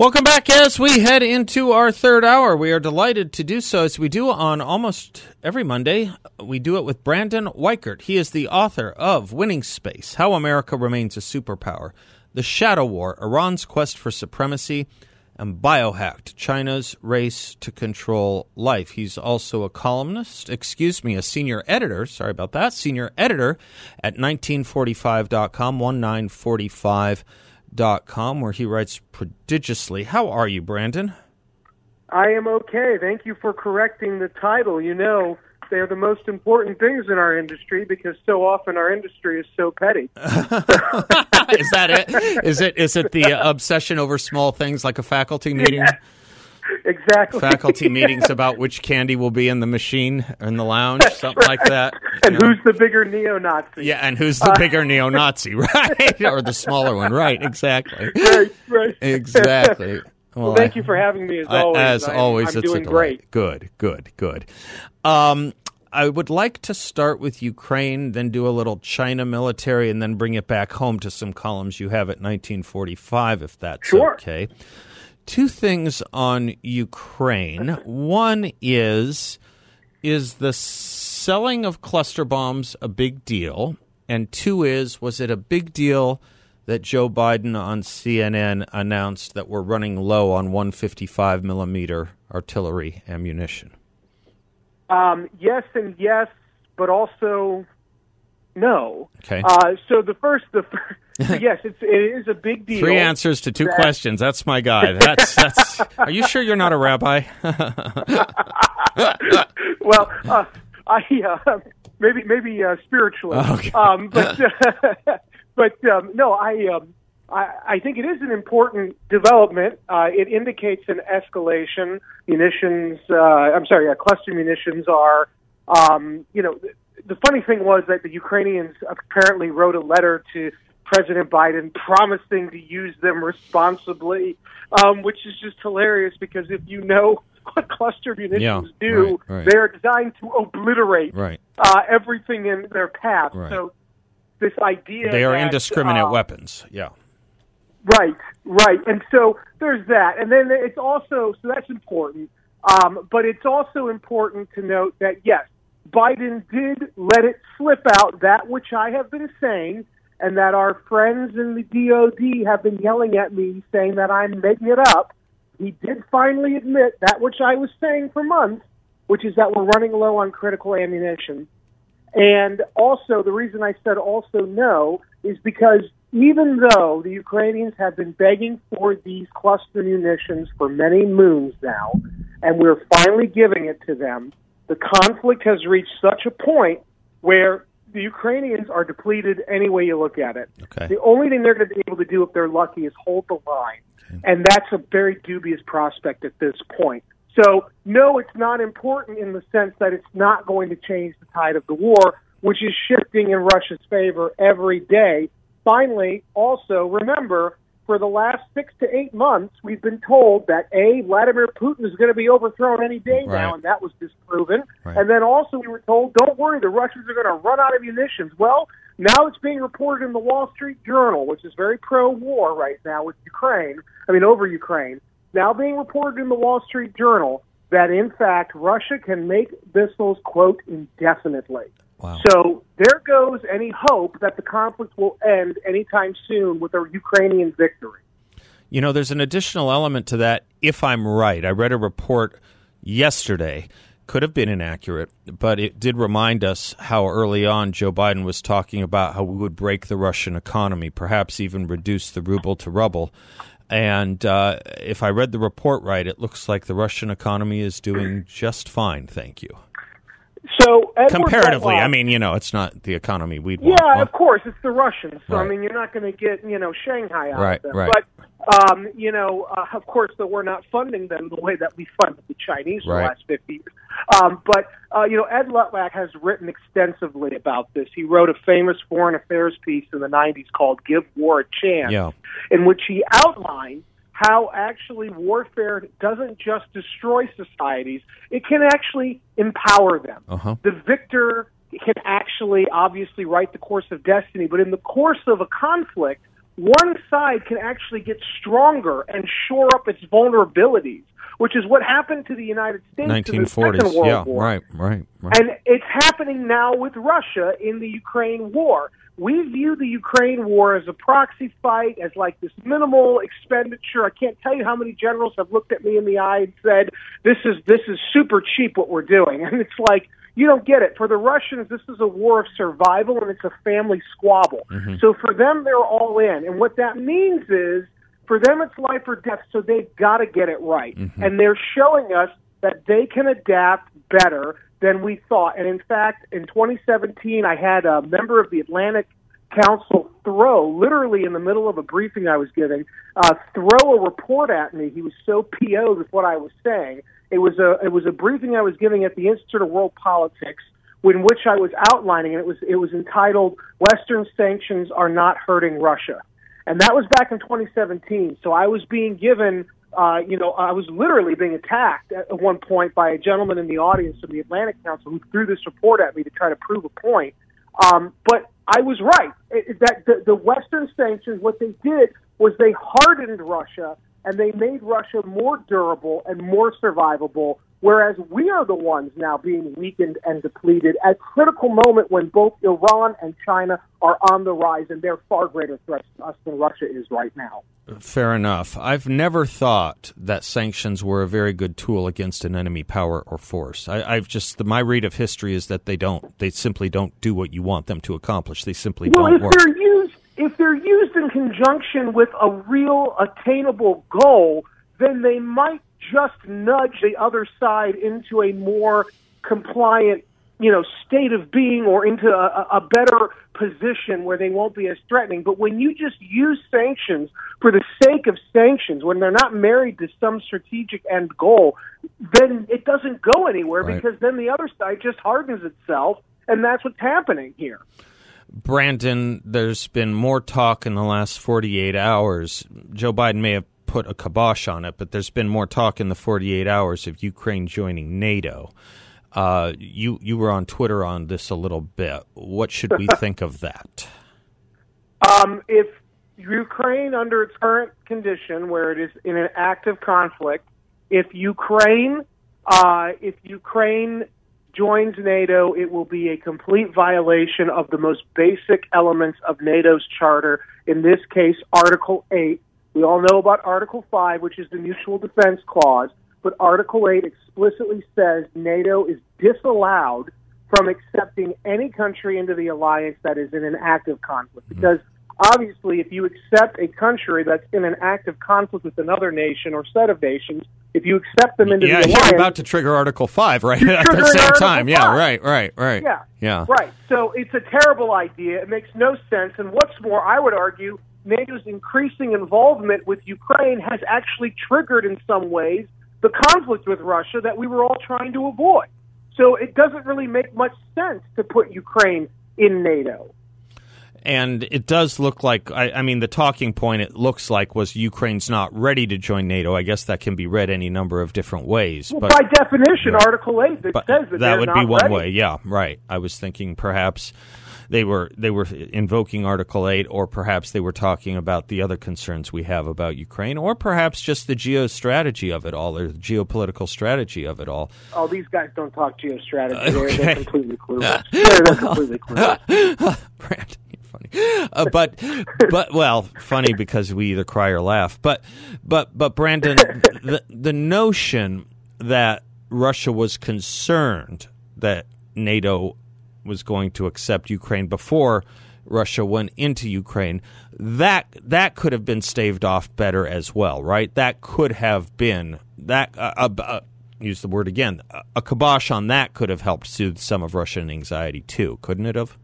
Welcome back as we head into our third hour. We are delighted to do so as we do on almost every Monday. We do it with Brandon Weichert. He is the author of Winning Space How America Remains a Superpower, The Shadow War, Iran's Quest for Supremacy, and Biohacked China's Race to Control Life. He's also a columnist, excuse me, a senior editor, sorry about that, senior editor at 1945.com, 1945 com, where he writes prodigiously. How are you, Brandon? I am okay. Thank you for correcting the title. You know, they're the most important things in our industry because so often our industry is so petty. is that it? Is it is it the uh, obsession over small things like a faculty meeting? Yeah. Exactly. Faculty meetings about which candy will be in the machine in the lounge, That's something right. like that. And know? who's the bigger neo-Nazi? Yeah, and who's the uh, bigger neo-Nazi, right? or the smaller one, right? Exactly. Right, right. Exactly. Well, well thank I, you for having me as always. As I'm, always, I'm it's doing great. Good, good, good. Um, I would like to start with Ukraine, then do a little China military, and then bring it back home to some columns you have at 1945, if that's sure. okay two things on Ukraine. One is is the selling of cluster bombs a big deal? And two is was it a big deal that Joe Biden on CNN announced that we're running low on 155 millimeter artillery ammunition? Um, yes and yes, but also no. Okay. Uh, so the first, the first, yes, it's it is a big deal. Three answers to two that... questions. That's my guy. That's that's. are you sure you're not a rabbi? well, uh, I uh, maybe maybe uh, spiritually, okay. um, but but um, no, I. Um, I, I think it is an important development. Uh, it indicates an escalation. Munitions, uh, I'm sorry, uh, cluster munitions are, um, you know, the funny thing was that the Ukrainians apparently wrote a letter to President Biden promising to use them responsibly, um, which is just hilarious because if you know what cluster munitions yeah, do, right, right. they're designed to obliterate right. uh, everything in their path. So this idea they are that, indiscriminate uh, weapons. Yeah. Right, right, and so there's that, and then it's also so that's important, um, but it's also important to note that yes, Biden did let it slip out that which I have been saying, and that our friends in the DOD have been yelling at me saying that I'm making it up. He did finally admit that which I was saying for months, which is that we're running low on critical ammunition. And also, the reason I said also no is because even though the Ukrainians have been begging for these cluster munitions for many moons now, and we're finally giving it to them, the conflict has reached such a point where the Ukrainians are depleted any way you look at it. Okay. The only thing they're going to be able to do if they're lucky is hold the line. Okay. And that's a very dubious prospect at this point. So, no, it's not important in the sense that it's not going to change the tide of the war, which is shifting in Russia's favor every day. Finally, also remember for the last six to eight months, we've been told that A, Vladimir Putin is going to be overthrown any day right. now, and that was disproven. Right. And then also we were told, don't worry, the Russians are going to run out of munitions. Well, now it's being reported in the Wall Street Journal, which is very pro-war right now with Ukraine, I mean, over Ukraine, now being reported in the Wall Street Journal that, in fact, Russia can make missiles, quote, indefinitely. Wow. So there goes any hope that the conflict will end anytime soon with a Ukrainian victory. You know, there's an additional element to that, if I'm right. I read a report yesterday, could have been inaccurate, but it did remind us how early on Joe Biden was talking about how we would break the Russian economy, perhaps even reduce the ruble to rubble. And uh, if I read the report right, it looks like the Russian economy is doing just fine. Thank you. So Edward comparatively, I mean, you know, it's not the economy we'd yeah, want. Yeah, of course, it's the Russians. So Right. I mean, you're not going to get you know Shanghai out Right, of them. right. But um, you know, uh, of course, that we're not funding them the way that we funded the Chinese for Right. the last 50 years. Um, but uh, you know, Ed Luttwak has written extensively about this. He wrote a famous foreign affairs piece in the 90s called "Give War a Chance," Yeah. in which he outlined how actually warfare doesn't just destroy societies; it can actually empower them Uh-huh. the victor can actually obviously write the course of destiny, but in the course of a conflict, one side can actually get stronger and shore up its vulnerabilities, which is what happened to the United States 1940s, in the Second World yeah, War. Right, right, right. And it's happening now with Russia in the Ukraine war. We view the Ukraine war as a proxy fight, as like this minimal expenditure. I can't tell you how many generals have looked at me in the eye and said, "This is this is super cheap what we're doing," and it's like you don't get it. For the Russians, this is a war of survival and it's a family squabble. Mm-hmm. So for them, they're all in. And what that means is, for them, it's life or death. So they've got to get it right. Mm-hmm. And they're showing us that they can adapt better than we thought. And in fact, in 2017, I had a member of the Atlantic Council throw, literally in the middle of a briefing I was giving, uh, throw a report at me. He was so PO'd with what I was saying it was a it was a briefing I was giving at the Institute of World Politics, in which I was outlining, and it was it was entitled "Western Sanctions Are Not Hurting Russia," and that was back in 2017. So I was being given, uh, you know, I was literally being attacked at one point by a gentleman in the audience of the Atlantic Council who threw this report at me to try to prove a point. Um, but I was right it, that the, the Western sanctions, what they did was they hardened Russia and they made Russia more durable and more survivable, whereas we are the ones now being weakened and depleted at a critical moment when both Iran and China are on the rise, and they're far greater threats to us than Russia is right now. Fair enough. I've never thought that sanctions were a very good tool against an enemy power or force. I, have just my read of history is that they don't. They simply don't do what you want them to accomplish. They simply well, don't if work. They're used, if they're used in conjunction with a real attainable goal, then they might just nudge the other side into a more compliant, you know, state of being or into a, a better position where they won't be as threatening. But when you just use sanctions for the sake of sanctions, when they're not married to some strategic end goal, then it doesn't go anywhere right. because then the other side just hardens itself, and that's what's happening here. Brandon, there's been more talk in the last 48 hours. Joe Biden may have put a kibosh on it, but there's been more talk in the 48 hours of Ukraine joining NATO. Uh, you you were on Twitter on this a little bit. What should we think of that? Um, if Ukraine, under its current condition, where it is in an active conflict, if Ukraine, uh, if Ukraine joins NATO, it will be a complete violation of the most basic elements of NATO's charter, in this case, Article 8. We all know about Article 5, which is the Mutual Defense Clause, but Article 8 explicitly says NATO is disallowed from accepting any country into the alliance that is in an active conflict. Mm-hmm. Because obviously, if you accept a country that's in an active conflict with another nation or set of nations, if you accept them into yeah, the alliance, you're about to trigger Article Five, right? At the same time, 5. yeah, right, right, right. Yeah, yeah, right. So it's a terrible idea. It makes no sense. And what's more, I would argue NATO's increasing involvement with Ukraine has actually triggered, in some ways, the conflict with Russia that we were all trying to avoid. So it doesn't really make much sense to put Ukraine in NATO. And it does look like, I, I, mean, the talking point it looks like was Ukraine's not ready to join NATO. I guess that can be read any number of different ways. Well, but, by definition, right. Article 8 that says that, that would be one ready. way. Yeah, right. I was thinking perhaps they were they were invoking Article 8 or perhaps they were talking about the other concerns we have about Ukraine or perhaps just the geostrategy of it all or the geopolitical strategy of it all. Oh, these guys don't talk geostrategy. Okay. They're, they're completely clueless. they're, they're completely clueless. Brandon funny. Uh, but but well, funny because we either cry or laugh. But but but Brandon, the the notion that Russia was concerned that NATO was going to accept Ukraine before Russia went into Ukraine, that that could have been staved off better as well, right? That could have been that. Uh, uh, uh use the word again. A kibosh on that could have helped soothe some of Russian anxiety too, couldn't it have?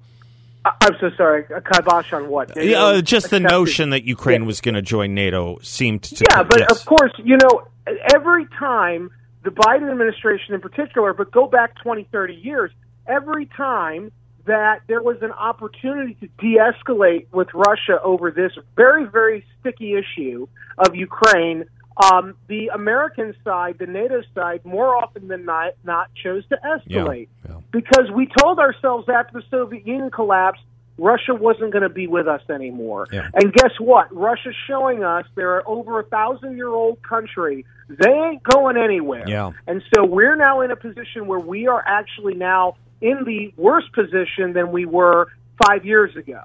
I'm so sorry. A kibosh on what? uh, just the notion that Ukraine yeah. was going to join NATO seemed to. Yeah, but yes. of course, you know, every time the Biden administration in particular, but go back 20, 30 years, every time that there was an opportunity to de escalate with Russia over this very, very sticky issue of Ukraine, um, the American side, the NATO side, more often than not, not chose to escalate yeah, yeah. because we told ourselves after the Soviet Union collapsed, Russia wasn't going to be with us anymore. Yeah. And guess what? Russia's showing us they're over a thousand year old country. They ain't going anywhere. And so we're now in a position where we are actually now in the worse position than we were five years ago.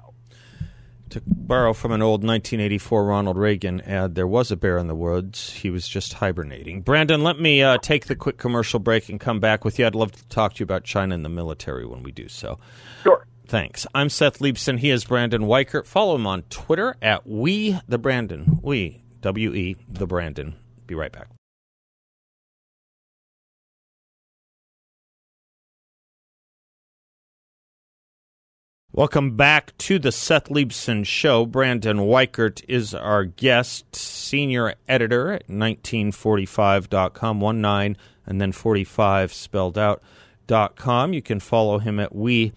To borrow from an old 1984 Ronald Reagan ad, there was a bear in the woods. He was just hibernating. Brandon, let me uh, take the quick commercial break and come back with you. I'd love to talk to you about China and the military when we do so. Sure. Thanks. I'm Seth Leibsohn. He is Brandon Weichert. Follow him on Twitter at We the Brandon. We W E the Brandon. Be right back. Welcome back to the Seth Leibsohn Show. Brandon Weichert is our guest, senior editor at 1945.com, 1 9 and then 45 spelled out dot com. You can follow him at We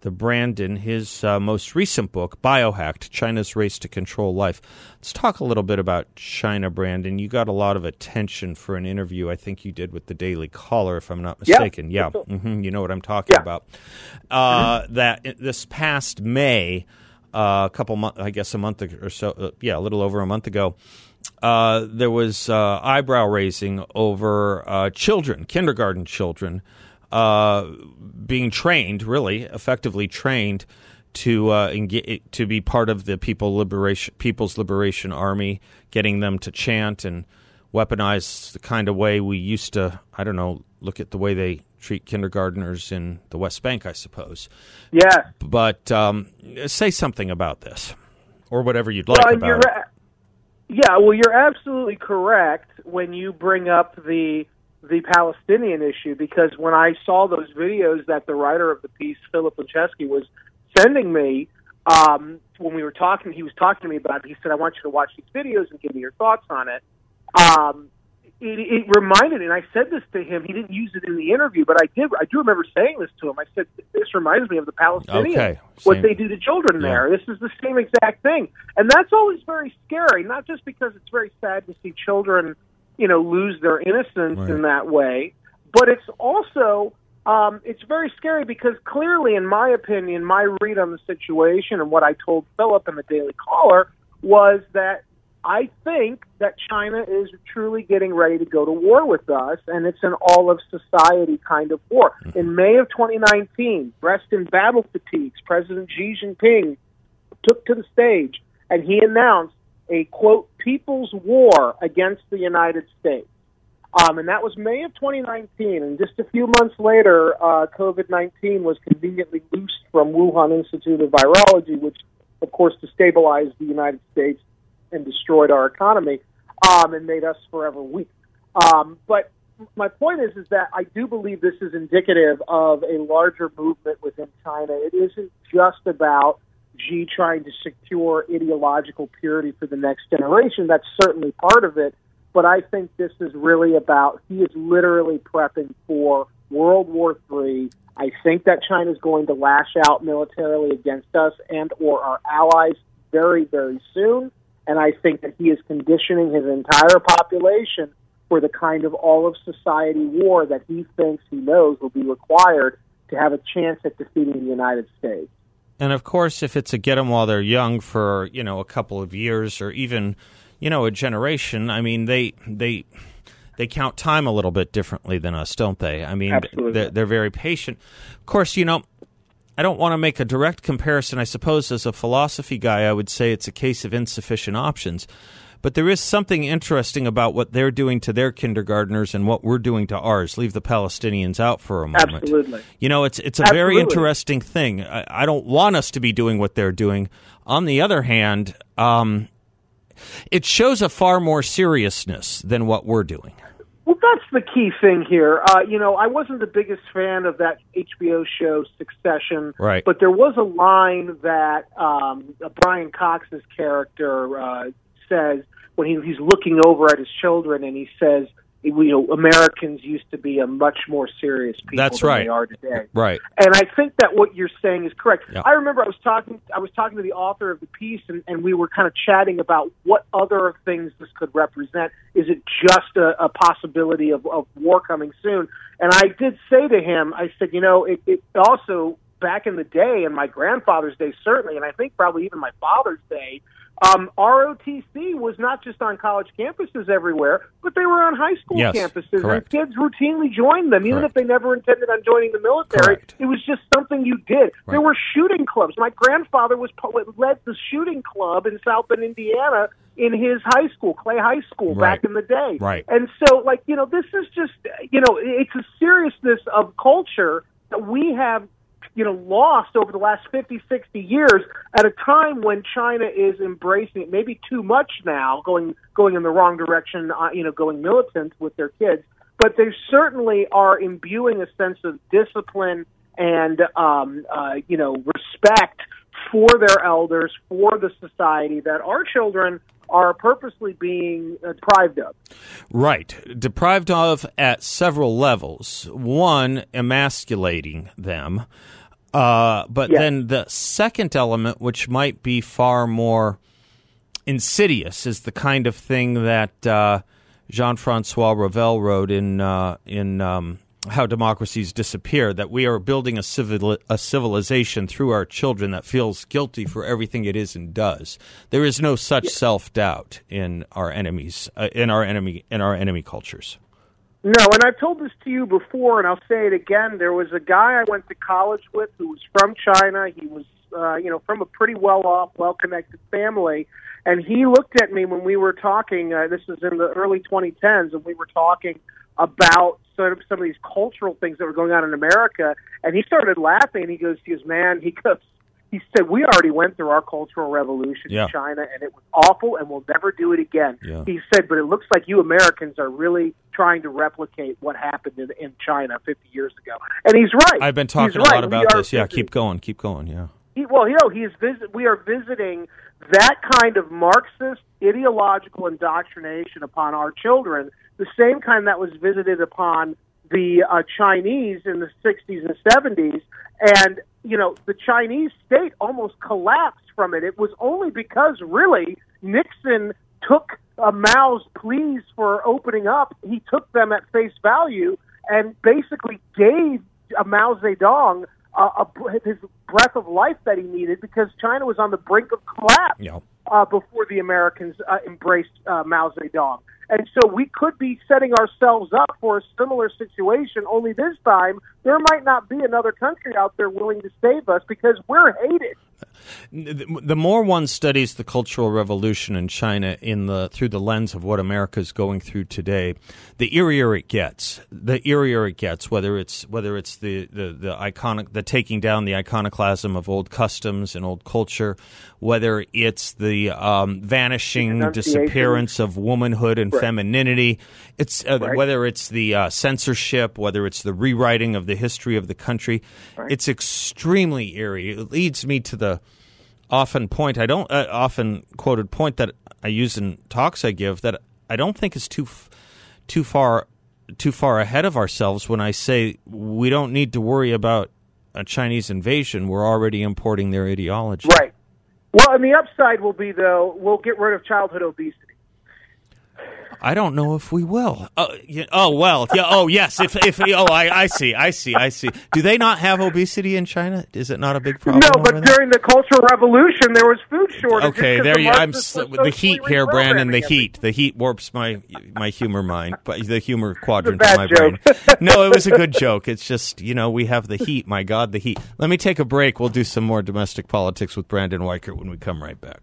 the Brandon, his uh, most recent book, Biohacked China's Race to Control Life. Let's talk a little bit about China, Brandon. You got a lot of attention for an interview I think you did with the Daily Caller, if I'm not mistaken. Yeah, hmm you know what I'm talking Yeah. about. Uh, That this past May, uh, a couple months, I guess a month or so, uh, yeah, a little over a month ago, uh, there was uh, eyebrow raising over uh, children, kindergarten children, uh, being trained, really effectively trained to uh, to be part of the people liberation People's Liberation Army, getting them to chant and weaponize the kind of way we used to. I don't know. Look at the way they treat kindergartners in the West Bank, I suppose. Yes. But um, say something about this, or whatever you'd like well, about you're, it. a- yeah, well, you're absolutely correct when you bring up the the Palestinian issue because when I saw those videos that the writer of the piece, Philip Winchesky, was sending me um, when we were talking, he was talking to me about it. He said, "I want you to watch these videos and give me your thoughts on it." Um, it, it reminded, and I said this to him. He didn't use it in the interview, but I did. I do remember saying this to him. I said, "This reminds me of the Palestinians." Okay, what they do to children Yeah. there. This is the same exact thing, and that's always very scary. Not just because it's very sad to see children, you know, lose their innocence Right. in that way, but it's also um, it's very scary because clearly, in my opinion, my read on the situation and what I told Philip in the Daily Caller was that I think that China is truly getting ready to go to war with us, and it's an all of society kind of war. In May of 2019, dressed in battle fatigues, President Xi Jinping took to the stage and he announced a quote people's war against the United States. Um, and that was May of 2019. And just a few months later, uh, COVID 19 was conveniently loosed from Wuhan Institute of Virology, which, of course, destabilized the United States and destroyed our economy um, and made us forever weak. Um, but my point is, is that I do believe this is indicative of a larger movement within China. It isn't just about Xi trying to secure ideological purity for the next generation. That's certainly part of it. But I think this is really about he is literally prepping for World War III. I think that China is going to lash out militarily against us and or our allies very, very soon. And I think that he is conditioning his entire population for the kind of all of society war that he thinks he knows will be required to have a chance at defeating the United States. And of course, if it's a get them while they're young for you know a couple of years or even you know a generation, I mean they they they count time a little bit differently than us, don't they? I mean they're, they're very patient. Of course, you know. I don't want to make a direct comparison. I suppose as a philosophy guy, I would say it's a case of insufficient options. But there is something interesting about what they're doing to their kindergartners and what we're doing to ours. Leave the Palestinians out for a moment. Absolutely. You know, it's it's a very interesting thing. I, I don't want us to be doing what they're doing. On the other hand, um, it shows a far more seriousness than what we're doing. Well, that's the key thing here. Uh, you know, I wasn't the biggest fan of that HBO show Succession, Right. But there was a line that um, Brian Cox's character uh, says when he, he's looking over at his children, and he says, "You know, Americans used to be a much more serious people That's than right. they are today." Right. And I think that what you're saying is correct. Yeah. I remember I was talking I was talking to the author of the piece and, and we were kind of chatting about what other things this could represent. Is it just a, a possibility of, of war coming soon? And I did say to him, I said, you know, it, it also back in the day, and my grandfather's day certainly, and I think probably even my father's day, um, ROTC was not just on college campuses everywhere, but they were on high school yes, campuses, correct. and kids routinely joined them, even Correct. if they never intended on joining the military. Correct. It was just something you did. There were shooting clubs. My grandfather was led the shooting club in South Bend, Indiana, in his high school, Clay High School, Right. back in the day. Right. And so, like you know, this is just you know, it's a seriousness of culture that we have you know lost over the last 50 60 years at a time when China is embracing it maybe too much now going going in the wrong direction uh, you know going militant with their kids but they certainly are imbuing a sense of discipline and um, uh, you know respect for their elders for the society that our children are purposely being deprived of Right. Deprived of at several levels. One, emasculating them. Uh, but Yes. then the second element, which might be far more insidious, is the kind of thing that uh, Jean Francois Revel wrote in, uh, in um, How Democracies Disappear that we are building a, civil- a civilization through our children that feels guilty for everything it is and does. There is no such self doubt in our enemies, uh, in our enemy, in our enemy cultures. No, and I've told this to you before, and I'll say it again. There was a guy I went to college with who was from China. He was, uh, you know, from a pretty well-off, well-connected family, and he looked at me when we were talking. Uh, this was in the early 2010s, and we were talking about sort of some of these cultural things that were going on in America. And he started laughing, he goes, "He goes, man," he goes. He said, "We already went through our cultural revolution Yeah. in China, and it was awful, and we'll never do it again." Yeah. He said, "But it looks like you Americans are really trying to replicate what happened in, in China 50 years ago." And he's right. I've been talking He's a right. lot about this. Yeah, keep going, keep going. Yeah. he, well, you know, he is visit. We are visiting that kind of Marxist ideological indoctrination upon our children, the same kind that was visited upon the uh, Chinese in the 60s and 70s. And, you know, the Chinese state almost collapsed from it. It was only because, really, Nixon took uh, Mao's pleas for opening up, he took them at face value and basically gave uh, Mao Zedong uh, a, his breath of life that he needed because China was on the brink of collapse Yeah. uh, before the Americans uh, embraced uh, Mao Zedong. And so we could be setting ourselves up for a similar situation, only this time there might not be another country out there willing to save us because we're hated. The more one studies the cultural revolution in China in the through the lens of what America is going through today, the eerier it gets. The eerier it gets, whether it's whether it's the, the, the iconic the taking down the iconoclasm of old customs and old culture, whether it's the um, vanishing Denunciation. disappearance of womanhood and Right. femininity. It's uh, Right. whether it's the uh, censorship, whether it's the rewriting of the history of the country. It's extremely eerie. It leads me to the often point I don't uh, often quoted point that I use in talks I give that I don't think is too too far too far ahead of ourselves when I say we don't need to worry about a Chinese invasion. We're already importing their ideology. Right. Well, and the upside will be, though, we'll get rid of childhood obesity. I don't know if we will. Uh, yeah, oh well, yeah. Oh yes. If if oh I, I see I see I see. Do they not have obesity in China? Is it not a big problem? no, but during the Cultural Revolution, there was food shortages. Okay, there the you. I'm Marxists s- were with the heat here, Brandon. The heat. The heat warps my my humor mind, but the humor quadrant of my joke. brain. no, it was a good joke. It's just you know we have the heat. My God, the heat. Let me take a break. We'll do some more domestic politics with Brandon Weichert when we come right back.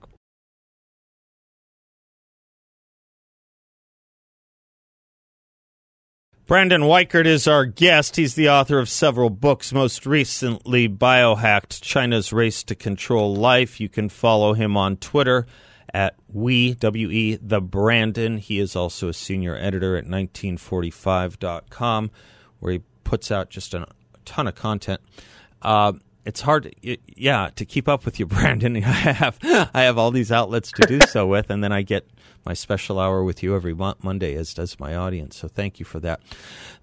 Brandon Weichert is our guest. He's the author of several books, most recently Biohacked China's Race to Control Life. You can follow him on Twitter at we, W-E, the Brandon. He is also a senior editor at 1945.com, where he puts out just a ton of content. Uh, it's hard, yeah, to keep up with you, Brandon. I have I have all these outlets to do so with, and then I get my special hour with you every mon- Monday, as does my audience. So thank you for that.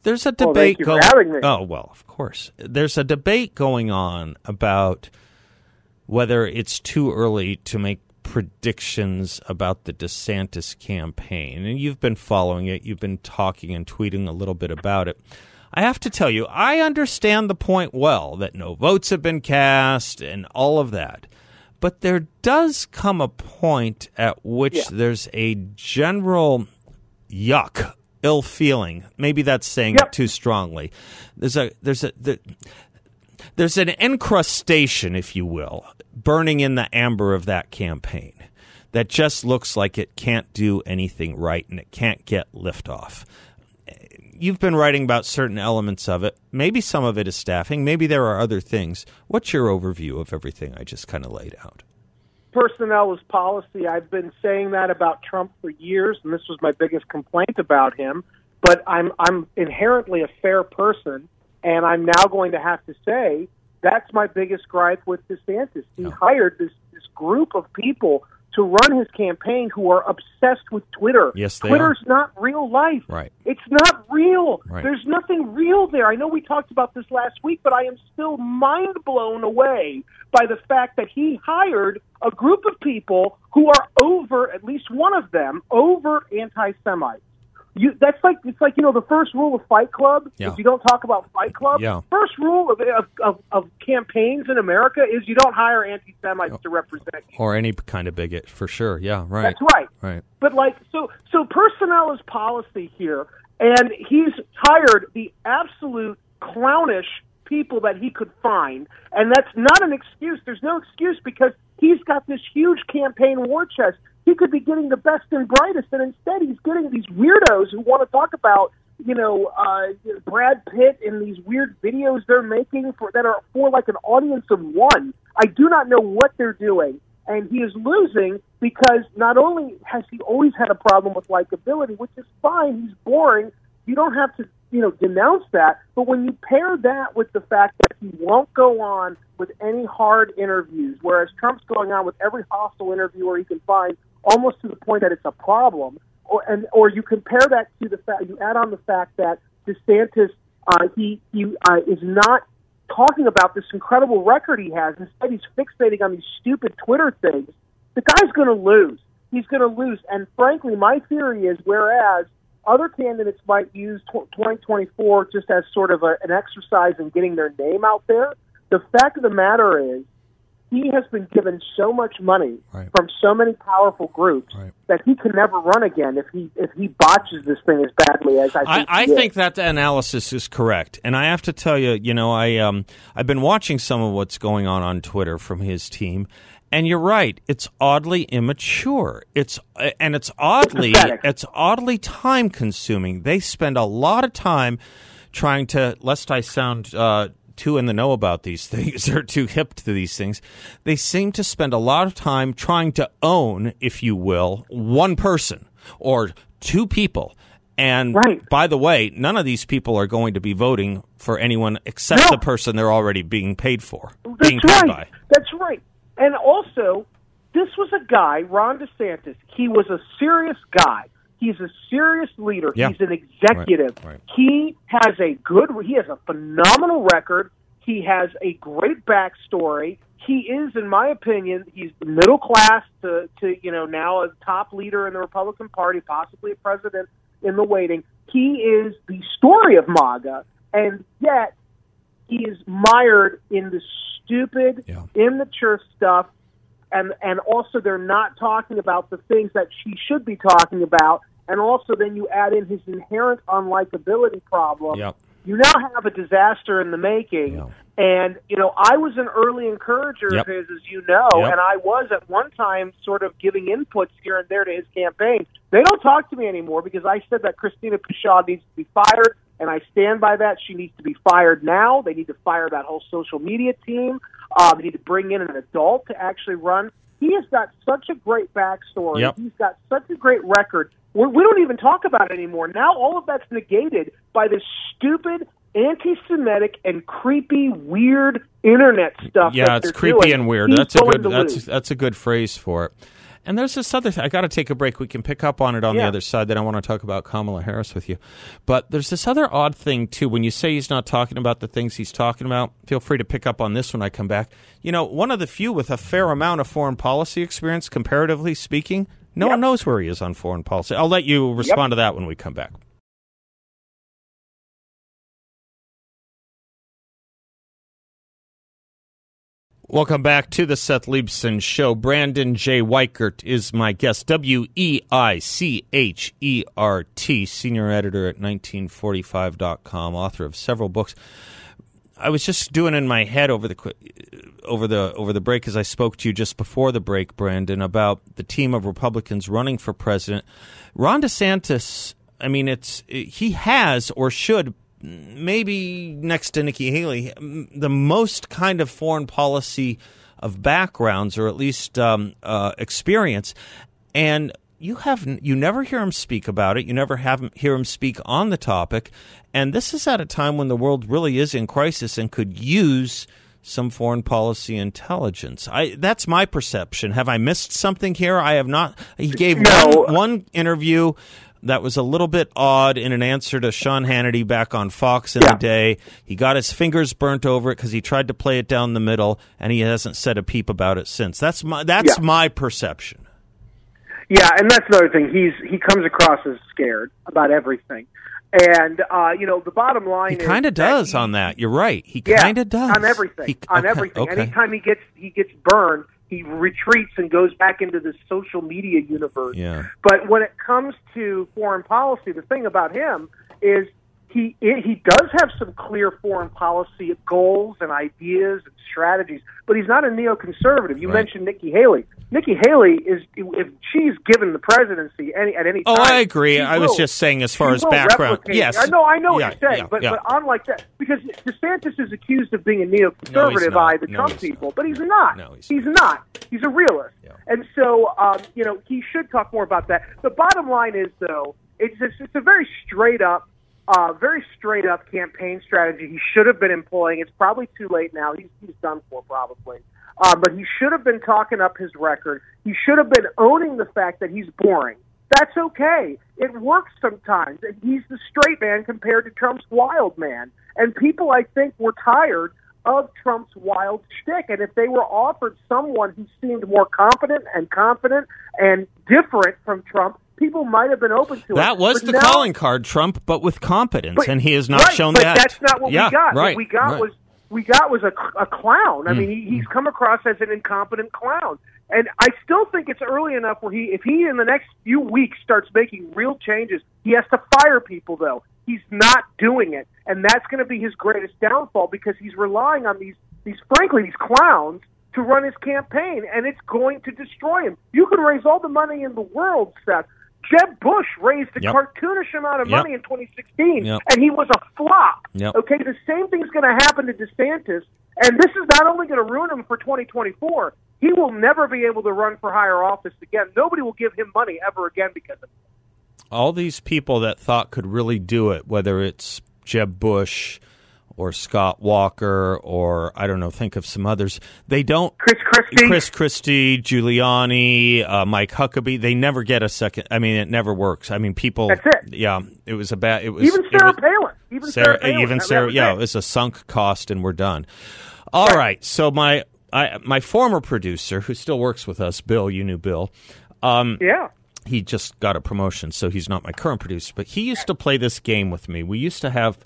There's a Well, debate for going. Oh well, of course. There's a debate going on about whether it's too early to make predictions about the DeSantis campaign. And you've been following it. You've been talking and tweeting a little bit about it. I have to tell you, I understand the point well that no votes have been cast and all of that. But there does come a point at which Yeah. there's a general yuck, ill feeling. Maybe that's saying Yep. it too strongly. There's a there's a there, there's an encrustation, if you will, burning in the amber of that campaign that just looks like it can't do anything right and it can't get liftoff. You've been writing about certain elements of it. Maybe some of it is staffing. Maybe there are other things. What's your overview of everything I just kind of laid out? personnel is policy. I've been saying that about Trump for years, and this was my biggest complaint about him. But I'm I'm inherently a fair person, and I'm now going to have to say that's my biggest gripe with DeSantis. He hired this this group of people to run his campaign who are obsessed with Twitter. Yes, they Twitter's not real life. Right. It's not real. Right. There's nothing real there. I know we talked about this last week, but I am still mind blown away by the fact that he hired a group of people who are over, at least one of them, over anti Semites. You, that's like it's like you know the first rule of Fight Club Yeah. is you don't talk about Fight Club. Yeah. First rule of, of of of campaigns in America is you don't hire anti Semites to represent you. Or any kind of bigot, for sure. Yeah, right. That's right. Right. But like so so personnel is policy here and he's hired the absolute clownish people that he could find and that's not an excuse. There's no excuse because he's got this huge campaign war chest. He could be getting the best and brightest and instead he's getting these weirdos who want to talk about you know, uh, Brad Pitt in these weird videos they're making for that are for like an audience of one. I do not know what they're doing, and he is losing because not only has he always had a problem with likability, which is fine, he's boring. You don't have to, you know, denounce that. But when you pair that with the fact that he won't go on with any hard interviews, whereas Trump's going on with every hostile interviewer he can find, almost to the point that it's a problem or and or you compare that to the fact you add on the fact that DeSantis uh, he he uh, is not talking about this incredible record he has. Instead, he's fixating on these stupid Twitter things. The guy's going to lose. He's going to lose. And frankly, my theory is whereas other candidates might use tw 2024 just as sort of a, an exercise in getting their name out there, the fact of the matter is he has been given so much money Right. from so many powerful groups Right. that he can never run again if he if he botches this thing as badly as I I, think. I he did. think that analysis is correct, and I have to tell you, you know, I um, I've been watching some of what's going on on Twitter from his team, and you're right, it's oddly immature. It's and it's oddly pathetic. it's oddly time consuming. They spend a lot of time trying to, lest I sound. Uh, too in the know about these things or too hip to these things. They seem to spend a lot of time trying to own, if you will, one person or two people. And Right. by the way, none of these people are going to be voting for anyone except No. the person they're already being paid for, being That's paid right. by. That's right. And also, this was a guy, Ron DeSantis. He was a serious guy. He's a serious leader. Yeah. He's an executive. Right, right. He has a good. He has a phenomenal record. He has a great backstory. He is, in my opinion, he's middle class to, to you know now a top leader in the Republican Party, possibly a president in the waiting. He is the story of MAGA, and yet he is mired in the stupid, Yeah. immature stuff, and and also they're not talking about the things that she should be talking about, and also then you add in his inherent unlikability problem. Yep. You now have a disaster in the making. Yeah. And you know, I was an early encourager Yep. of his, as you know, Yep. and I was at one time sort of giving inputs here and there to his campaign. They don't talk to me anymore because I said that Christina Pushaw needs to be fired, and I stand by that. She needs to be fired now. They need to fire that whole social media team. Uh, they need to bring in an adult to actually run. He has got such a great backstory. Yep. He's got such a great record. We're, we don't even talk about it anymore. Now all of that's negated by this stupid, anti-Semitic, and creepy, weird internet stuff. Yeah, it's creepy doing. and weird. He's that's a good that's lose. that's a good phrase for it. And there's this other thing. I got to take a break. We can pick up on it on the other side. Then I want to talk about Kamala Harris with you. But there's this other odd thing too. When you say he's not talking about the things he's talking about, feel free to pick up on this when I come back. You know, one of the few with a fair amount of foreign policy experience, comparatively speaking. No yep. one knows where he is on foreign policy. I'll let you respond yep. to that when we come back. Welcome back to the Seth Leibsohn Show. Brandon J. Weichert is my guest. W E I C H E R T, senior editor at 1945.com, author of several books. I was just doing in my head over the over the over the break as I spoke to you just before the break, Brandon, about the team of Republicans running for president. Ron DeSantis, I mean, it's he has or should maybe next to Nikki Haley the most kind of foreign policy of backgrounds or at least um, uh, experience, and you have you never hear him speak about it. You never have him, hear him speak on the topic, and this is at a time when the world really is in crisis and could use some foreign policy intelligence. I that's my perception. Have I missed something here? I have not. He gave no. one, one interview that was a little bit odd in an answer to Sean Hannity back on Fox in yeah. the day. He got his fingers burnt over it because he tried to play it down the middle, and he hasn't said a peep about it since. That's my that's yeah. my perception. Yeah, and that's another thing. He's he comes across as scared about everything. And uh, you know, the bottom line he kind of does he, on that. You're right. He yeah, kind of does on everything. He, on okay, everything. Okay. Anytime he gets he gets burned, he retreats and goes back into the social media universe. Yeah. But when it comes to foreign policy, the thing about him is he he does have some clear foreign policy goals and ideas and strategies, but he's not a neoconservative. You Right. mentioned Nikki Haley. Nikki Haley is if she's given the presidency any at any Oh, time. Oh, I agree. I was just saying, as far as background, yes. I know, I know Yeah, what you're saying, yeah, but yeah. but unlike that, because DeSantis is accused of being a neoconservative not. by the No, Trump people, not. but he's not. No, he's he's not. He's a realist, and so um, you know he should talk more about that. The bottom line is, though, it's it's, it's a very straight up. Uh, very straight up campaign strategy he should have been employing. It's probably too late now. He's, he's done for probably. Uh, but he should have been talking up his record. He should have been owning the fact that he's boring. That's okay. It works sometimes. He's the straight man compared to Trump's wild man. And people, I think, were tired of Trump's wild shtick. And if they were offered someone who seemed more competent and confident and different from Trump, people might have been open to it. That was But the now- calling card, Trump, but with competence, but- and he has not right, shown but that. That's not what yeah, we got. Right, What we got right. was we got was a, a clown. I Mm. mean, he, he's come across as an incompetent clown. And I still think it's early enough where he, if he in the next few weeks starts making real changes, he has to fire people. Though he's not doing it, and that's going to be his greatest downfall because he's relying on these, these frankly, these clowns to run his campaign, and it's going to destroy him. You can raise all the money in the world, Seth. Jeb Bush raised a Yep. cartoonish amount of Yep. money in 2016, Yep. and he was a flop. Okay, the same thing's going to happen to DeSantis, and this is not only going to ruin him for 2024. He will never be able to run for higher office again. Nobody will give him money ever again because of it. all these people that thought could really do it, whether it's Jeb Bush or Scott Walker or I don't know, think of some others. They don't. Chris Christie. Chris Christie, Giuliani, uh, Mike Huckabee, they never get a second. I mean, it never works. I mean, people. That's it. Yeah, it was a bad. It was even Sarah was- Palin. Even Sarah, Sarah, Palin. even Sarah, yeah, it. it was a sunk cost, and we're done. All right. So my I, my former producer, who still works with us, Bill, you knew Bill. Um, yeah. he just got a promotion, so he's not my current producer. But he used to play this game with me. We used to have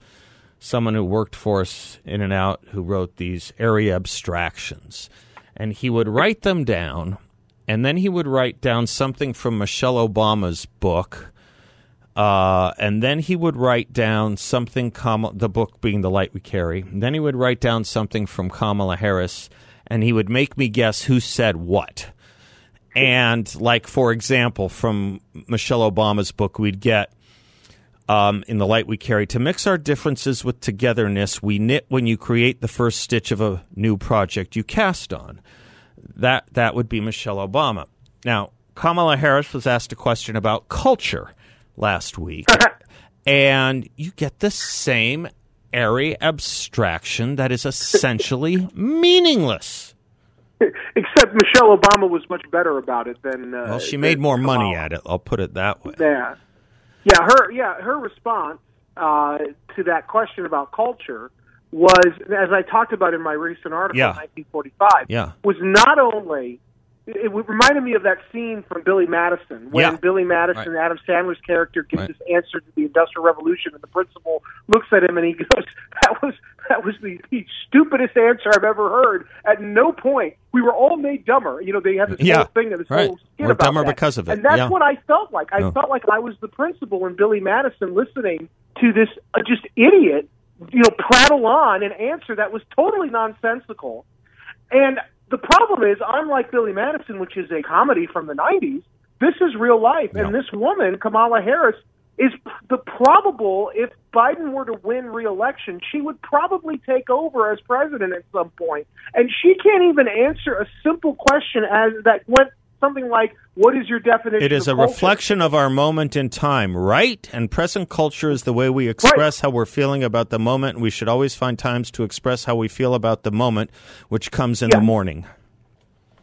someone who worked for us in and out who wrote these area abstractions, and he would write them down, and then he would write down something from Michelle Obama's book. Uh, and then he would write down something, Kamala, the book being The Light We Carry. And then he would write down something from Kamala Harris, and he would make me guess who said what. And, like, for example, from Michelle Obama's book, we'd get um, in The Light We Carry to mix our differences with togetherness, we knit when you create the first stitch of a new project you cast on. That, that would be Michelle Obama. Now, Kamala Harris was asked a question about culture last week, and you get the same airy abstraction that is essentially meaningless. Except Michelle Obama was much better about it than. Uh, Well, she made more money at it. I'll put it that way. Yeah, yeah. Her yeah her response uh, to that question about culture was, as I talked about in my recent article, Yeah. 1945, Yeah. was not only. It reminded me of that scene from Billy Madison when Yeah. Billy Madison, Right. Adam Sandler's character, gives Right. his answer to the Industrial Revolution, and the principal looks at him and he goes, "That was that was the, the stupidest answer I've ever heard. At no point we were all made dumber. You know, they have this Yeah, whole thing of this right. whole skit We're about dumber that. because of it, and that's yeah. what I felt like. I Oh. felt like I was the principal and Billy Madison listening to this uh, just idiot, you know, prattle on an answer that was totally nonsensical. And the problem is, unlike Billy Madison, which is a comedy from the 90s, this is real life. Yeah. And this woman, Kamala Harris, is the probable, if Biden were to win re-election, she would probably take over as president at some point. And she can't even answer a simple question as that went something like, what is your definition of culture? It is a culture? reflection of our moment in time, right? And present culture is the way we express how we're feeling about the moment. We should always find times to express how we feel about the moment, which comes in Yeah. the morning.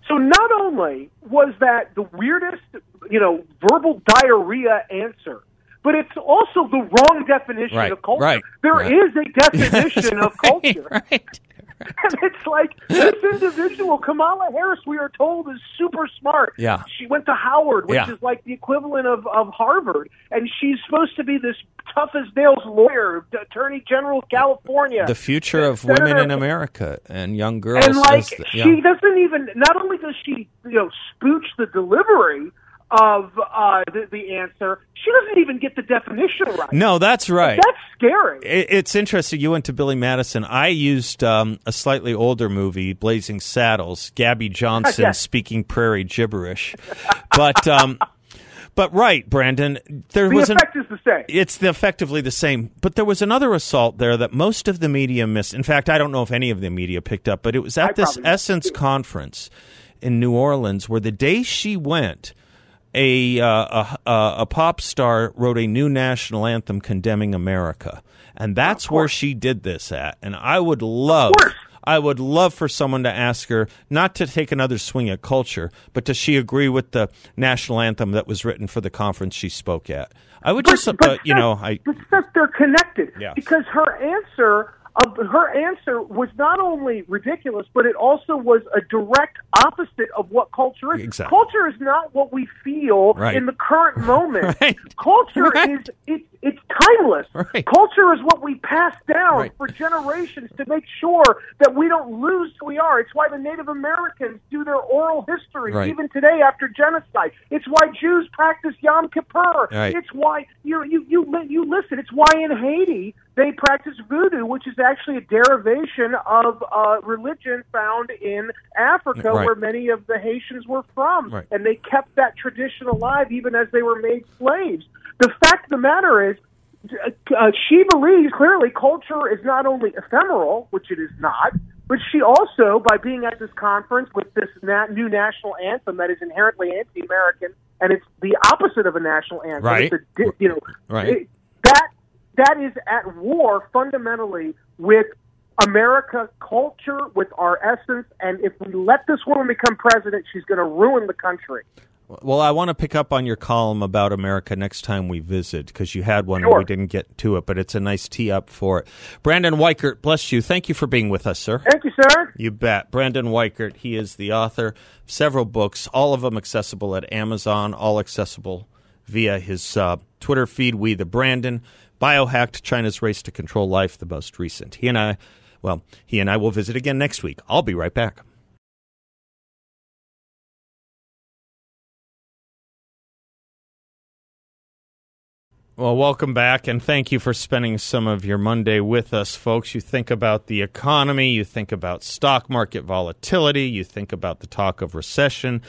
So not only was that the weirdest, you know, verbal diarrhea answer, but it's also the wrong definition Right, of culture. right, There right. is a definition of culture. right. And it's like this individual, Kamala Harris, we are told is super smart. Yeah. She went to Howard, which Yeah. is like the equivalent of, of Harvard. And she's supposed to be this tough as nails lawyer, Attorney General of California. The future of Senator- women in America and young girls. and like the- yeah. she doesn't even not only does she you know spooch the delivery of uh, the, the answer, she doesn't even get the definition right. no, that's right. That's scary. It- It's interesting. You went to Billy Madison. I used um, a slightly older movie, Blazing Saddles. Gabby Johnson Yes. speaking prairie gibberish, but um, but right, Brandon. There the was an, effect is the same. it's the, effectively the same. But there was another assault there that most of the media missed. In fact, I don't know if any of the media picked up, but it was at I this Essence conference in New Orleans where the day she went, a, uh, a, a, pop star wrote a new national anthem condemning America. And that's where she did this at. And I would love. I would love for someone to ask her not to take another swing at culture, but does she agree with the national anthem that was written for the conference she spoke at? I would just, uh, you know, I but they're connected Yeah. because her answer. Uh, her answer was not only ridiculous, but it also was a direct opposite of what culture is. Exactly. Culture is not what we feel Right. in the current moment. Right. Culture Right. is it's it's timeless. Culture is what we pass down for generations to make sure that we don't lose who we are. It's why the Native Americans do their oral history even today after genocide. It's why Jews practice Yom Kippur. It's why you you you you listen. It's why in Haiti they practice voodoo, which is actually a derivation of uh, religion found in Africa, Right. where many of the Haitians were from, Right. and they kept that tradition alive even as they were made slaves. The fact of the matter is. Uh, she believes clearly culture is not only ephemeral, which it is not, but she also, by being at this conference with this na- new national anthem that is inherently anti-American, and it's the opposite of a national anthem. Right. It's a, di- you know, Right. it- that is at war fundamentally with America culture, with our essence, and if we let this woman become president, she's going to ruin the country. Well, I want to pick up on your column about America next time we visit because you had one and we didn't get to it, but it's a nice tee up for it. Brandon Weichert, bless you. Thank you for being with us, sir. Thank you, sir. You bet. Brandon Weichert, he is the author of several books, all of them accessible at Amazon, all accessible via his uh, Twitter feed, We the Brandon. Biohacked China's Race to Control Life, the most recent. He and I, well, he and I will visit again next week. I'll be right back. Well, welcome back, and thank you for spending some of your Monday with us, folks. You think about the economy, you think about stock market volatility, you think about the talk of recession,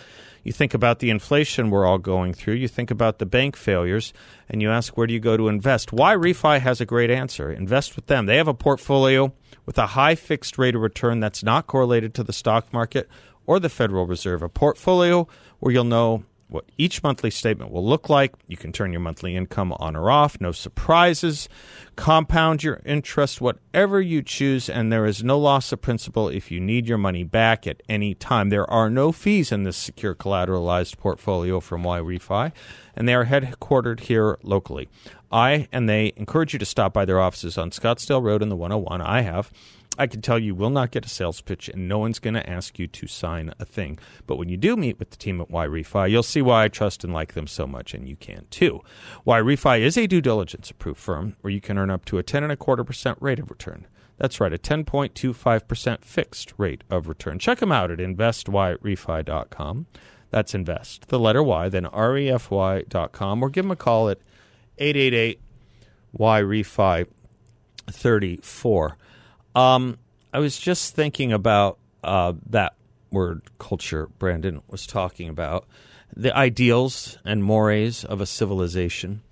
you think about the inflation we're all going through, you think about the bank failures, and you ask, where do you go to invest? YRefi has a great answer. Invest with them. They have a portfolio with a high fixed rate of return that's not correlated to the stock market or the Federal Reserve, a portfolio where you'll know what each monthly statement will look like. You can turn your monthly income on or off, no surprises. Compound your interest, whatever you choose, and there is no loss of principal if you need your money back at any time. There are no fees in this secure collateralized portfolio from YRefi, and they are headquartered here locally. I and they encourage you to stop by their offices on Scottsdale Road in the 101. I have. I can tell you will not get a sales pitch and no one's going to ask you to sign a thing. But when you do meet with the team at YRefi, you'll see why I trust and like them so much, and you can too. YRefi is a due diligence approved firm where you can earn up to a 10 and a quarter percent rate of return. That's right, a 10.25% fixed rate of return. Check them out at investyrefi.com. That's invest, the letter Y, then refi.com, or give them a call at 888 Y Refi 34. Um, I was just thinking about uh, that word culture Brandon was talking about the ideals and mores of a civilization,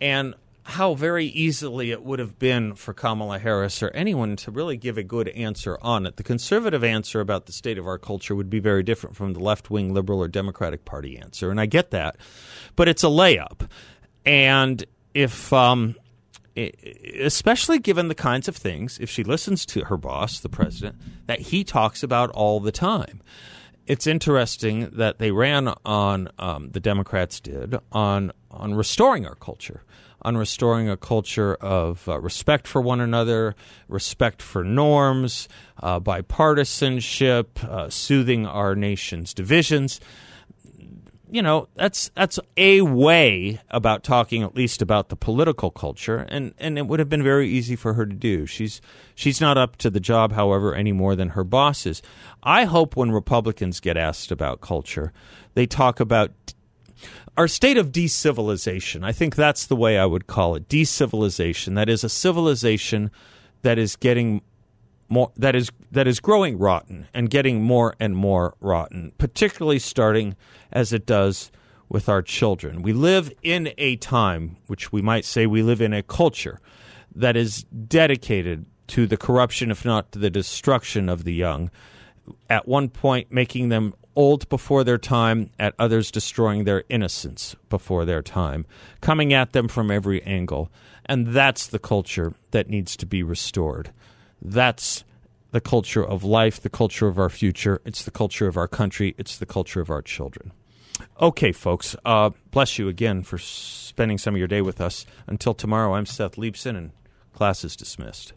and how very easily it would have been for Kamala Harris or anyone to really give a good answer on it. The conservative answer about the state of our culture would be very different from the left wing liberal or Democratic Party answer, and I get that, but it's a layup. And if, um, especially given the kinds of things, if she listens to her boss, the president, that he talks about all the time. It's interesting that they ran on um, the Democrats did on on restoring our culture, on restoring a culture of uh, respect for one another, respect for norms, uh, bipartisanship, uh, soothing our nation's divisions you know that's that's a way about talking at least about the political culture and and it would have been very easy for her to do. She's she's not up to the job however any more than her boss is i hope when republicans get asked about culture they talk about our state of decivilization. I think that's the way i would call it decivilization. That is a civilization that is getting more that is that is growing rotten and getting more and more rotten, particularly starting as it does with our children. We live in a time which we might say we live in a culture that is dedicated to the corruption, if not to the destruction of the young. At one point, making them old before their time, at others, destroying their innocence before their time, coming at them from every angle. And that's the culture that needs to be restored. That's the culture of life, the culture of our future. It's the culture of our country. It's the culture of our children. Okay, folks. Uh, bless you again for spending some of your day with us. Until tomorrow, I'm Seth Leibsohn, and class is dismissed.